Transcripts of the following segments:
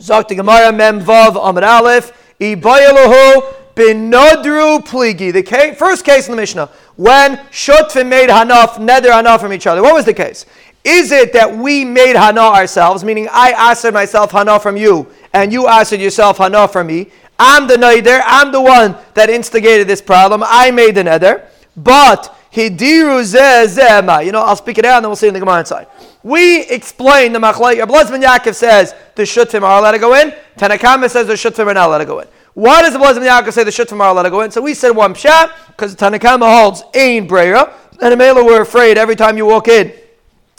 Zok the Gemara Mem Vav Amar Aleph Ibayalahu Binodru Pligi. The case, first case in the Mishnah when Shutfin made Hanaf nether Hanaf from each other. What was the case? Is it that we made Hana ourselves, meaning I asked myself Hana from you, and you asked yourself Hana from me? I'm the Neider, I'm the one that instigated this problem. I made the nether. But Hidiru zema. You know, I'll speak it out and then we'll see in the Gemara inside. We explain the Machlai. Blazman Yaakov says the Shutim are allowed to go in. Tanakama says the Shutim are not allowed to go in. Why does the Blazman Yaakov say the Shutim are allowed to go in? So we said one pshat because Tanakama holds Ain Breira. And Amela were afraid every time you walk in.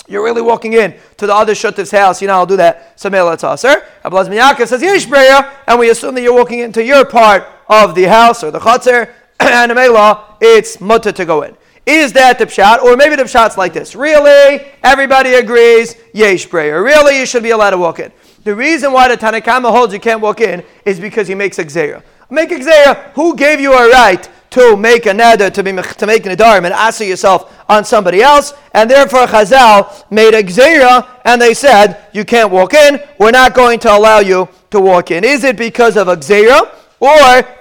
You're really walking in to the other Shutiv's house. You know, I'll do that. So Mela Tasser. Ablaz Yaakov says Yesh Breira. And we assume that you're walking into your part of the house or the Chatzar. and Amela, it's mutter to go in. Is that the pshat? Or maybe the pshat's like this. Really, everybody agrees, yesh prayer. Really, you should be allowed to walk in. The reason why the Tanakama holds you can't walk in is because he makes exera. Make exera. Who gave you a right to make a neder, to, be, to make an adarim, and answer yourself on somebody else? And therefore Chazal made exera, and they said, you can't walk in. We're not going to allow you to walk in. Is it because of exera? Or,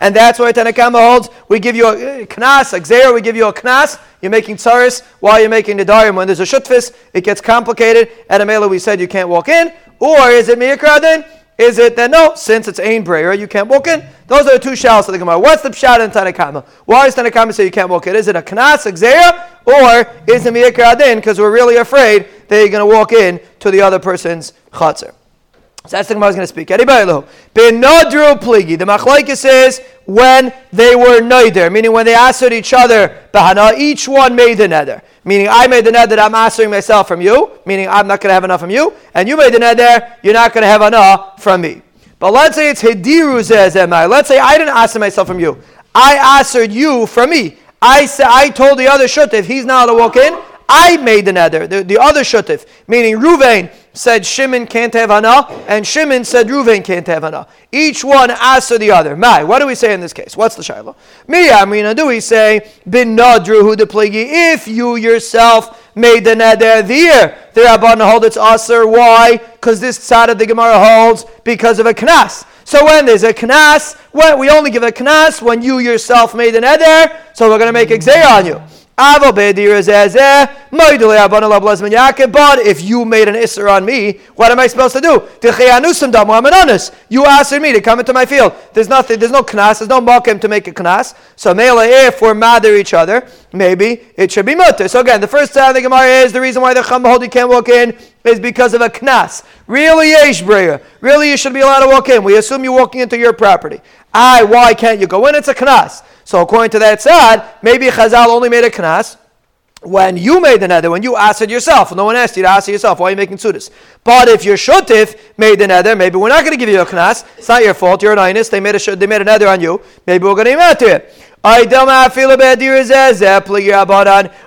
and that's why Tanakama holds, we give you a eh, knas, a gzer, we give you a knas, you're making tsaris while you're making the darim. When there's a shutfis, it gets complicated. At Amela, we said you can't walk in. Or is it miyakradin? Is it that no, since it's ain brayer, you can't walk in? Those are the two shouts of the Gemara. What's the pshat in Tanakama? Why does Tanakama say you can't walk in? Is it a knas, a gzer, or is it miyakradin? Because we're really afraid that you're going to walk in to the other person's chatzar. So that's the Gemara is going to speak. Benodru pligi. The machlaikas says when they were neider, meaning when they answered each other, bahana, each one made the nether. Meaning I made the nether I'm answering myself from you, meaning I'm not going to have enough from you, and you made the nether, you're not going to have enough from me. But let's say it's hidiru I. Let's say I didn't answer myself from you. I answered you from me. I said I told the other shut if he's not allowed to walk in, I made the nether, the, the other shutif, meaning Ruvain said Shimon can't have hana, and Shimon said Ruvain can't have hana. Each one answered the other. My, what do we say in this case? What's the shiloh? Me, Amrina, do we say bin nadru hu pligi? If you yourself made the nether there, the Rabban hold it's aser. Why? Because this side of the Gemara holds because of a knas. So when there's a knas, when we only give a knas when you yourself made the nether, so we're going to make a on you. But if you made an isser on me, what am I supposed to do? You asked me to come into my field. There's nothing, there's no knas, there's no mokim to make a knas. So mele, if we're at each other, maybe it should be mutter. So again, the first time the Gemara is the reason why the Chum hold can't walk in is because of a knas. Really, yesh Really, you should be allowed to walk in. We assume you're walking into your property. I, why can't you go in? It's a knas. So according to that side, maybe Chazal only made a knas when you made the nether, when you asked it yourself. No one asked you to ask it yourself. Why are you making sudas? But if your shutif made the nether, maybe we're not going to give you a knas. It's not your fault. You're an inus. They made a they made a nether on you. Maybe we're going to even to it.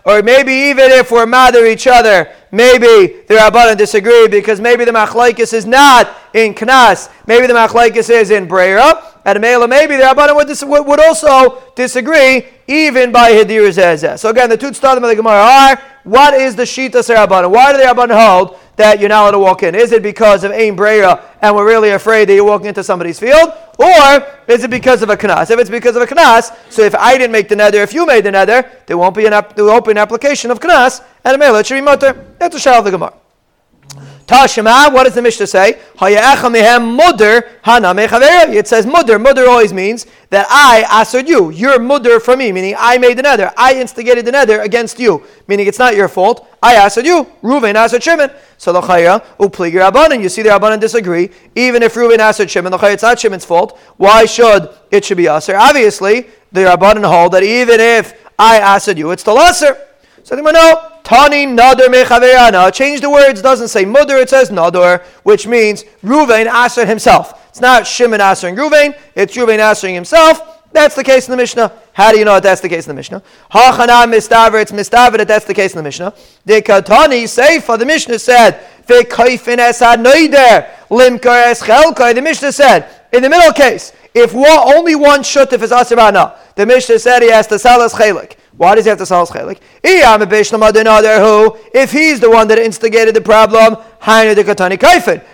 Or maybe even if we're mad at each other, maybe the Rabbanan disagree because maybe the Machlaikis is not in Knas. Maybe the Machlaikis is in Breira. And a mela maybe the Rabbanan would, dis- would also disagree even by Hidir Zezeh. So again, the two start of the Gemara are what is the Shita Rabbanan? Why do the Rabbanan hold that you're not allowed to walk in? Is it because of Ain Breira and we're really afraid that you're walking into somebody's field? Or is it because of a knas? If it's because of a knas, so if I didn't make the nether, if you made the nether, there won't be an, there won't be an application of knas, and a it should be mutter. That's a shal of the Gemara. Tashema, ah, what does the Mishnah say? It says mudder. Mudder always means that I answered you. You're mudder for me, meaning I made the nether. I instigated the nether against you, meaning it's not your fault. I answered you. Reuven answered Shimon. So the chaya uplig Rabbanan. You see the Rabbanan disagree. Even if Reuven answered Shimon, the chaya it's not Shimon's fault. Why should it should be aser? Obviously, the Rabbanan hold that even if I answered you, it's still aser. So they no. Tani nadar mechaverana. Change the words. Doesn't say mudar. It says nadar, which means Ruvain answered himself. It's not Shimon answering Ruvain. It's Ruvain answering himself. That's the case in the Mishnah. How do you know that that's the case in the Mishnah? Hachana mistaver. It's mistaver that that's the case in the Mishnah. The katani seifa. The Mishnah said v'kaifin esad noider limkar es The Mishnah said in the middle case, if only one shutif is asirana, the Mishnah said he has to sell his chelik. Why does he have to sell his chelik? Who, if he's the one that instigated the problem,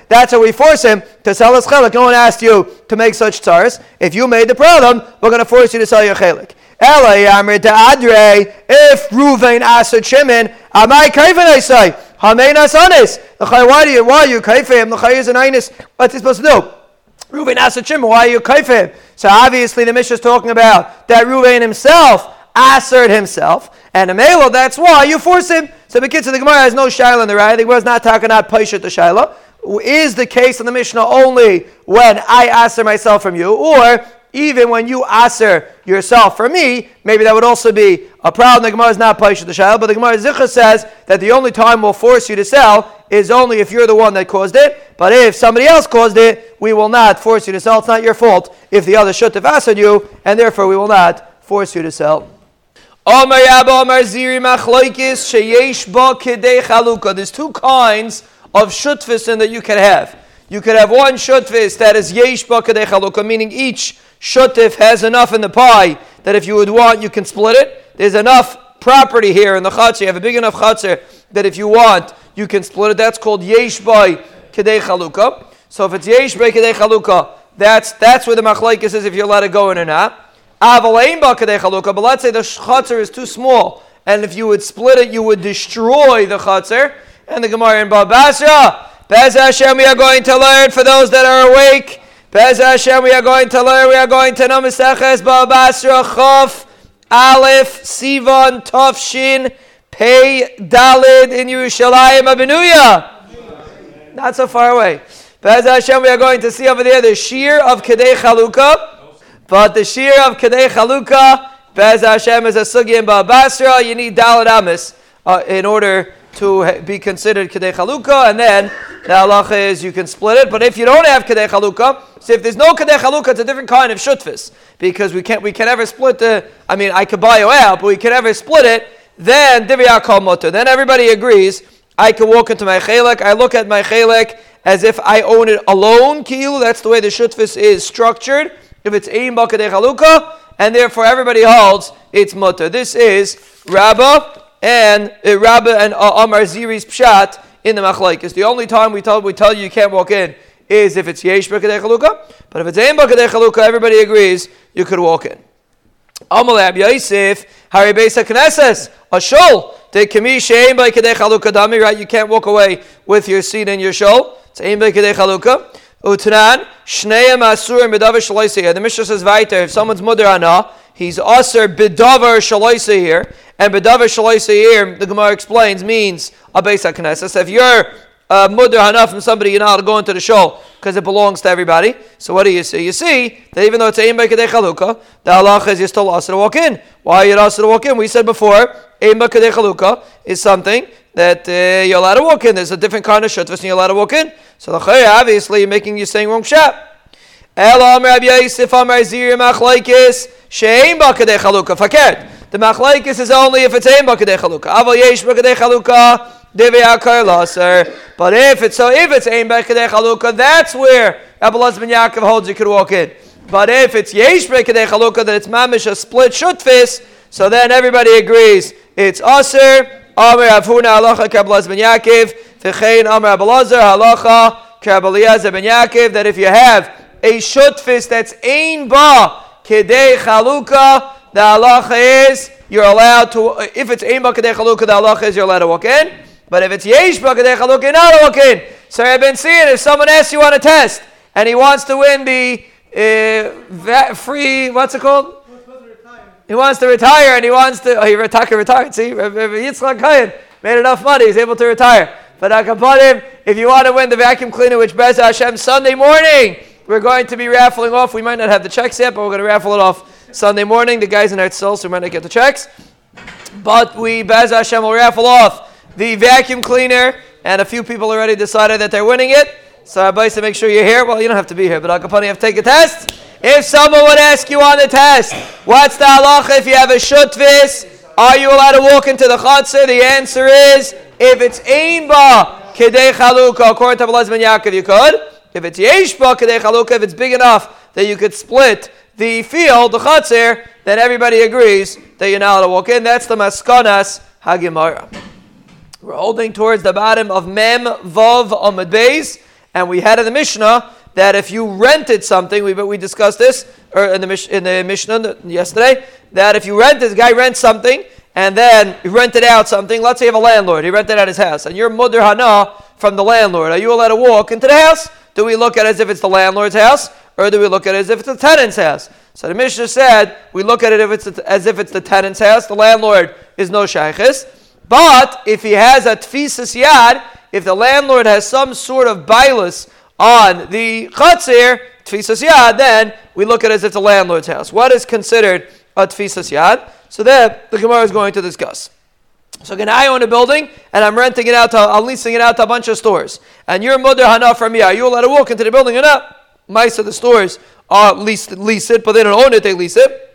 That's how we force him to sell his chelik. No one asked you to make such tzaras. If you made the problem, we're going to force you to sell your chelik. If Ruvain asked Shimon, am I kaifin I say? Hamein asanis. Why do you why are you kaifim? The is an inus. What's he supposed to do? Ruvain asked Shimon, why are you kaifim? So obviously the Mishnah is talking about that Ruvain himself answered himself, and Amelo, that's why you force him. So the kids of the Gemara has no shaila in the right. The Gemara is not talking about paishat the shaila. Is the case in the Mishnah only when I answer myself from you, or even when you answer yourself from me, maybe that would also be a problem. The Gemara is not paishat the shaila, but the Gemara Zicha says that the only time we'll force you to sell is only if you're the one that caused it. But if somebody else caused it, we will not force you to sell. It's not your fault if the other should have answered you, and therefore we will not force you to sell. There's two kinds of shutfisin that you can have. You could have one shutfis that is yesh ba kedei meaning each shutif has enough in the pie that if you would want, you can split it. There's enough property here in the chatzir. You have a big enough chatzir that if you want, you can split it. That's called yesh by kedei. So if it's yesh by kedei that's that's where the machlaikis is if you're allowed to go in or not. But let's say the chutzner is too small, and if you would split it, you would destroy the chutzner. And the Gemara in Babasra, Bez Hashem, we are going to learn for those that are awake. Bez Hashem, we are going to learn. We are going to know Meseches Babasra Chof Aleph Sivan Tov Shin Pei Dalid in Yerushalayim Abenuya. Not so far away. Bez Hashem, we are going to see over there the shear of Kedei Chalukah. But the shear of Kadei Chaluka, Bez Hashem is a sugi in Basra, you need Dalit Amis uh, in order to be considered Kadei Chaluka, and then the halacha is you can split it. But if you don't have Kadei Chaluka, so if there's no Kadei Chaluka, it's a different kind of shutfis, because we can't we can never split the, I mean, I could buy you out, but we can never split it, then Divya Mutter. Then everybody agrees, I can walk into my chelek, I look at my chelek as if I own it alone, kilu, that's the way the shutfis is structured if it's ein bakadei chaluka, and therefore everybody holds it's mutter. This is Rabbah and uh, and uh, Amar Ziri's pshat in the machlaikis. The only time we tell we tell you you can't walk in is if it's yesh bakadei chaluka, but if it's ein bakadei chaluka, everybody agrees you could walk in. Amalab Yosef, Hari Beisa Knesses, a shul. The kamish ein bakadei chaluka dami. Right, you can't walk away with your seat and your shul. It's ein bakadei chaluka. Utran, Shneim Asur and Bedavar Shaloisa. The Mishnah says weiter, if someone's mother ana, he's Asur Bedavar Shaloisa here, and Bedavar Shaloisa here, the Gemara explains, means a Beis HaKnesses. If you're uh, mother hana from somebody, you're not to go into the show because it belongs to everybody. So what do you see? You see that even though it's Ein Bekadei Chalukah, the halacha is you're still asked to walk in. Why are you asked to walk in? We said before, Ein Bekadei Chalukah is something that uh, you're allowed to walk in. There's a different kind of shutfas and you're allowed to walk in. So the obviously, you're making you saying wrong shot. El Amr Rabbi Yosef Amr Zir Machlaikis Shein Bakadei Chalukah. Fakert. The Machlaikis is only if it's Ein Bakadei Chalukah. Aval Yesh Bakadei Chalukah. But if it's so, if it's Ein Bakadei Chalukah, that's where Abelaz ben Yaakov holds you could walk in. But if it's Yesh Bakadei Chalukah, that it's Mamish a split shutfis, so then everybody agrees it's Aser. Amr Avhuna halacha Kabbalaz ben Yaakov. V'chein Amr Abelazar halacha Kabbalaz ben Yaakov. That if you have a shutfis that's ein ba kedei chaluka, the halacha is you're allowed to. If it's ein ba kedei chaluka, the halacha is you're allowed to walk in. But if it's yesh chaluka, you're not to in. So I've been seeing if someone asks you on a test and he wants to win the uh, free, what's it called? He wants to retire and he wants to, oh, he retired, retired. See, Yitzchak Kayan made enough money, he's able to retire. But Akapadim, if you want to win the vacuum cleaner, which Bez Hashem Sunday morning, we're going to be raffling off. We might not have the checks yet, but we're going to raffle it off Sunday morning. The guys in our still, so we might not get the checks. But we, Bez Hashem, will raffle off the vacuum cleaner, and a few people already decided that they're winning it. So advice to make sure you're here. Well, you don't have to be here, but I'll Akapani have to take a test. If someone would ask you on the test, what's the halacha if you have a shutvis? Are you allowed to walk into the chatzah? The answer is, if it's einba kedei chaluka, according to Belazman Yaakov, you could. If it's yeshba kedei chaluka, if it's big enough that you could split the field, the chatzir, then everybody agrees that you're not allowed to walk in. That's the maskanas hagimara. We're holding towards the bottom of Mem Vav Amud Beis, and we had in the Mishnah that if you rented something, we, we discussed this er, in the, in the Mishnah yesterday, that if you rent, this guy rents something, and then he rented out something, let's say you have a landlord, he rented out his house, and you're Mudr Hana from the landlord, are you allowed to walk into the house? Do we look at it as if it's the landlord's house, or do we look at it as if it's the tenant's house? So the Mishnah said, we look at it if it's as if it's the tenant's house, the landlord is no shaykhis. But if he has a tfisas yad, if the landlord has some sort of bailus on the chatzir, tfisas yad, then we look at it as if it's a landlord's house. What is considered a tfisas yad? So that the Gemara is going to discuss. So again, I own a building and I'm renting it out to, I'm leasing it out to a bunch of stores. And you're mother hana from me. Are you allowed to walk into the building or not? Most of the stores are lease, lease it, but they don't own it, they lease it.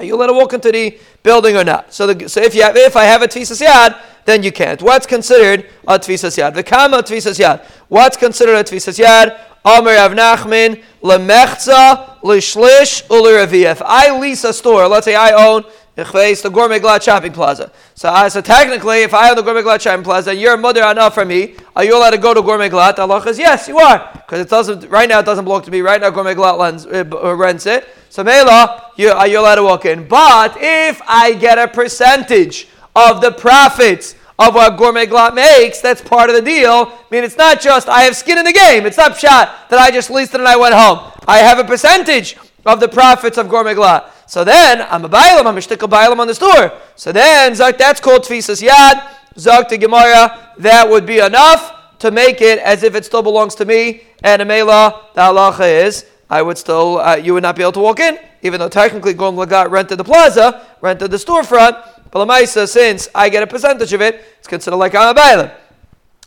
Are you allowed to walk into the building or not? So, the, so if, you have, if I have a tvisas yad, then you can't. What's considered a tvisas yad? The kama tvisas yad. What's considered a tvisas yad? Amr Rav Nachman, lemechza, lishlish, uliravia. If I lease a store, let's say I own the Gourmet Glatt Shopping Plaza. So, uh, so technically, if I have the Gourmet Glatt Shopping Plaza, you're a mother enough for me. Are you allowed to go to Gourmet Glatt? Allah says yes, you are, because it doesn't. Right now, it doesn't belong to me. Right now, Gourmet Glatt lends, uh, rents it. So Mela, you are you allowed to walk in. But if I get a percentage of the profits of what Gourmet Glatt makes, that's part of the deal. I mean, it's not just I have skin in the game. It's not shot that I just leased it and I went home. I have a percentage of the profits of Gourmet Glatt. So then I'm a bailam, I'm a shtickle bailam on the store. So then that's called tfisas yad. Zak to Gemara, that would be enough to make it as if it still belongs to me. And a mela, the halacha is, I would still, uh, you would not be able to walk in, even though technically Gourmet Glatt rented the plaza, rented the storefront. But Lamaisa, since I get a percentage of it, it's considered like I'm a bailam.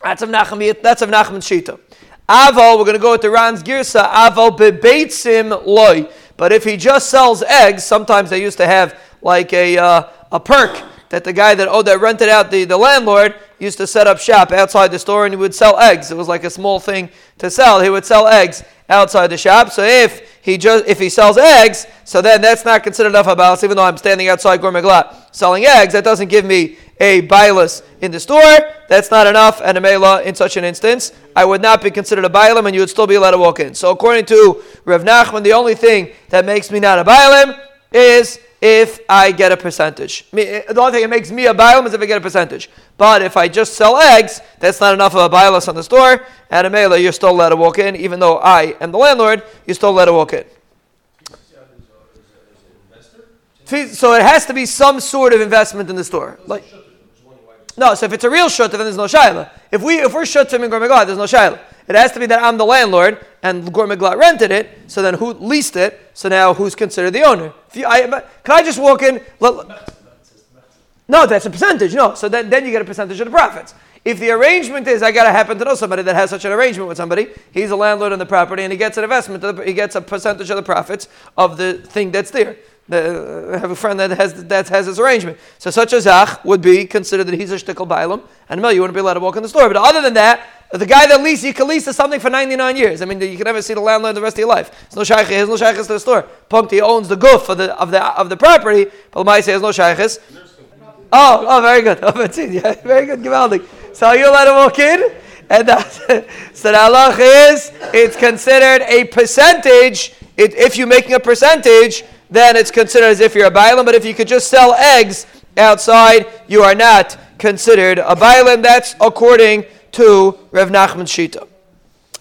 That's of Nachman, that's of Nachman Shita. Aval, we're going to go with the Ran's Girsa. Aval bebeitzim loy. But if he just sells eggs, sometimes they used to have like a, uh, a perk that the guy that oh that rented out the, the landlord used to set up shop outside the store and he would sell eggs. It was like a small thing to sell. He would sell eggs outside the shop. So if he just if he sells eggs, so then that's not considered enough about even though I'm standing outside Gourmet Glatt selling eggs, that doesn't give me a bilus in the store. That's not enough, and a mela in such an instance, I would not be considered a bilim, and you would still be allowed to walk in. So according to Rev Nachman, the only thing that makes me not a bilim is if I get a percentage. Eh, the only thing that makes me a bilim is if I get a percentage. But if I just sell eggs, that's not enough of a bilus on the store, and a mela, you're still allowed to walk in, even though I am the landlord, you're still allowed to walk in. So it has to be some sort of investment in the store. Like, no, so if it's a real shut, then there's no shaila. If we if we're shutim in Gourmet there's no shaila. It has to be that I'm the landlord and Gourmet Glatt rented it. So then who leased it? So now who's considered the owner? You, I, can I just walk in? Let, no, that's a percentage. No, so then, then you get a percentage of the profits. If the arrangement is, I got to happen to know somebody that has such an arrangement with somebody, he's a landlord on the property and he gets an investment, he gets a percentage of the profits of the thing that's there. The, I have a friend that has that has this arrangement. So such a zach would be considered that he's a shtickle bailam, and no, you wouldn't be allowed to walk in the store. But other than that, the guy that leases, you can lease something for 99 years. I mean, you can never see the landlord the rest of your life. It's no shaykh, there's no shaykhs to the store. Punkti owns the goof of the of the of the property, but Maisi has no shaykhs. Oh, oh, very good. Oh, very good, Givaldik. So you let him walk in, and that's, so the halach is it's considered a percentage. It, if you're making a percentage, then it's considered as if you're a bailam. But if you could just sell eggs outside, you are not considered a bailam. That's according to Rev Nachman Shita.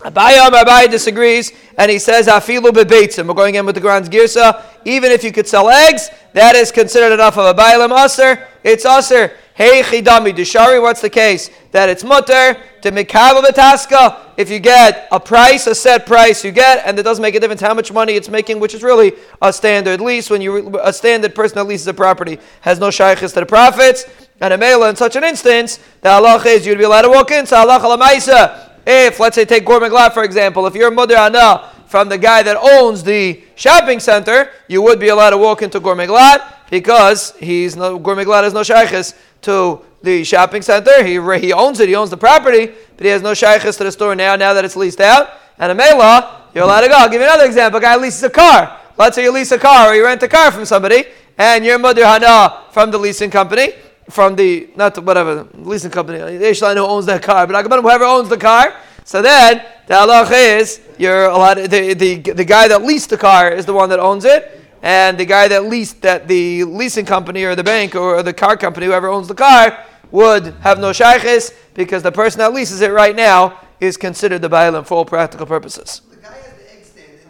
Abayam Abai disagrees, and he says afilu bebeitzim. We're going in with the Ran girsa. Even if you could sell eggs, that is considered enough of a bailam aser. It's aser. Hey chidami deshari. What's the case? That it's mutter to mikabel betaska. If you get a price, a set price, you get, and it doesn't make a difference how much money it's making, which is really a standard lease. When you a standard person that leases a property has no shaykhis to the profits. And a mela in such an instance, the halach is you'd be allowed to walk in. So halach alamaisa. If, let's say, take Gourmet Glatt, for example, if you're mother ana from the guy that owns the shopping center, you would be allowed to walk into Gourmet Glatt because he's no, Gourmet Glatt has no shaykhis to the shopping center. He, he owns it, he owns the property, but he has no shaykhis to the store now, now that it's leased out. And a mela, you're allowed to go. I'll give you another example. A guy leases a car. Let's say you lease a car or you rent a car from somebody, and you're mother hana from the leasing company from the not whatever leasing company, Ishline who owns that car, but whoever owns the car. So then the halacha is you're allowed the, the the guy that leased the car is the one that owns it, and the guy that leased that the leasing company or the bank or the car company, whoever owns the car, would have no shaykhis because the person that leases it right now is considered the bailam for all practical purposes.